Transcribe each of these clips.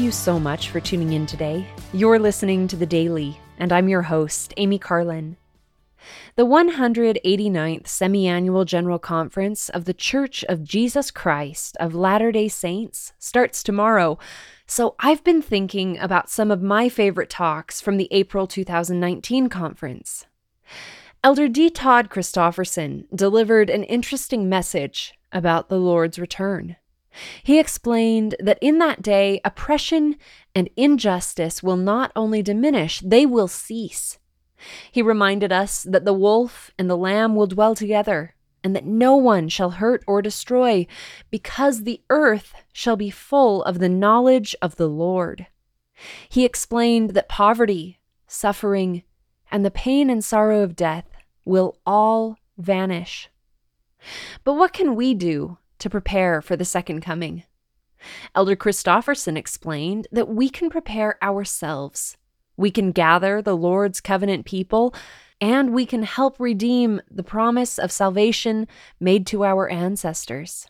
you so much for tuning in today. You're listening to The Daily, and I'm your host, Amy Carlin. The 189th Semi-Annual General Conference of The Church of Jesus Christ of Latter-day Saints starts tomorrow, so I've been thinking about some of my favorite talks from the April 2019 conference. Elder D. Todd Christofferson delivered an interesting message about the Lord's return. He explained that in that day, oppression and injustice will not only diminish, they will cease. He reminded us that the wolf and the lamb will dwell together, and that no one shall hurt or destroy, because the earth shall be full of the knowledge of the Lord. He explained that poverty, suffering, and the pain and sorrow of death will all vanish. But what can we do to prepare for the second coming? Elder Christofferson explained that we can prepare ourselves. We can gather the Lord's covenant people, and we can help redeem the promise of salvation made to our ancestors.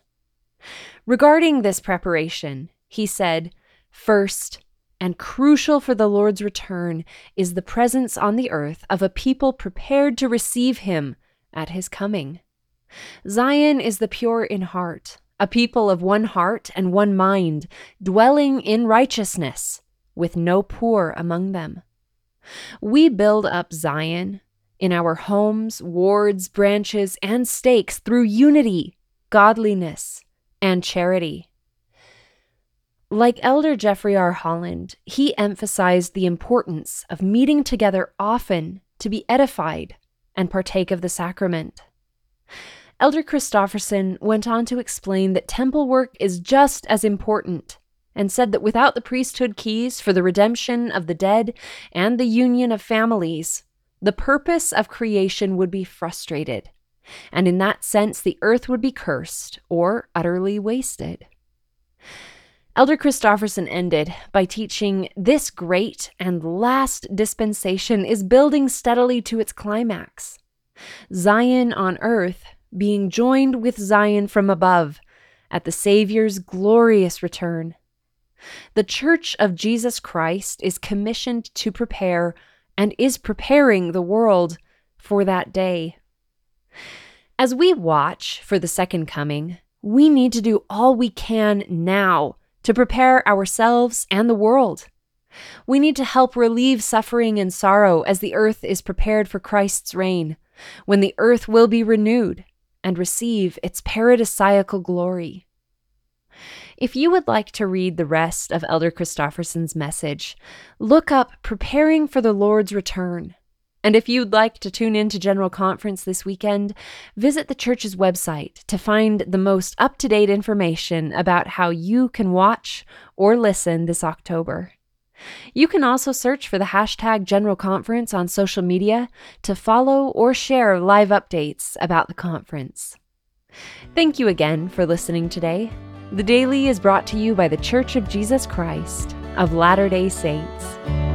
Regarding this preparation, he said, First, and crucial for the Lord's return, is the presence on the earth of a people prepared to receive him at his coming. Zion is the pure in heart, a people of one heart and one mind, dwelling in righteousness, with no poor among them. We build up Zion in our homes, wards, branches, and stakes through unity, godliness, and charity. Like Elder Jeffrey R. Holland, he emphasized the importance of meeting together often to be edified and partake of the sacrament. Elder Christofferson went on to explain that temple work is just as important and said that without the priesthood keys for the redemption of the dead and the union of families, the purpose of creation would be frustrated, and in that sense, the earth would be cursed or utterly wasted. Elder Christofferson ended by teaching this great and last dispensation is building steadily to its climax. Zion on earth being joined with Zion from above at the Savior's glorious return. The Church of Jesus Christ is commissioned to prepare and is preparing the world for that day. As we watch for the second coming, we need to do all we can now to prepare ourselves and the world. We need to help relieve suffering and sorrow as the earth is prepared for Christ's reign, when the earth will be renewed and receive its paradisiacal glory. If you would like to read the rest of Elder Christofferson's message, look up Preparing for the Lord's Return. And if you'd like to tune in to General Conference this weekend, visit the church's website to find the most up to date information about how you can watch or listen this October. You can also search for the hashtag General Conference on social media to follow or share live updates about the conference. Thank you again for listening today. The Daily is brought to you by the Church of Jesus Christ of Latter day Saints.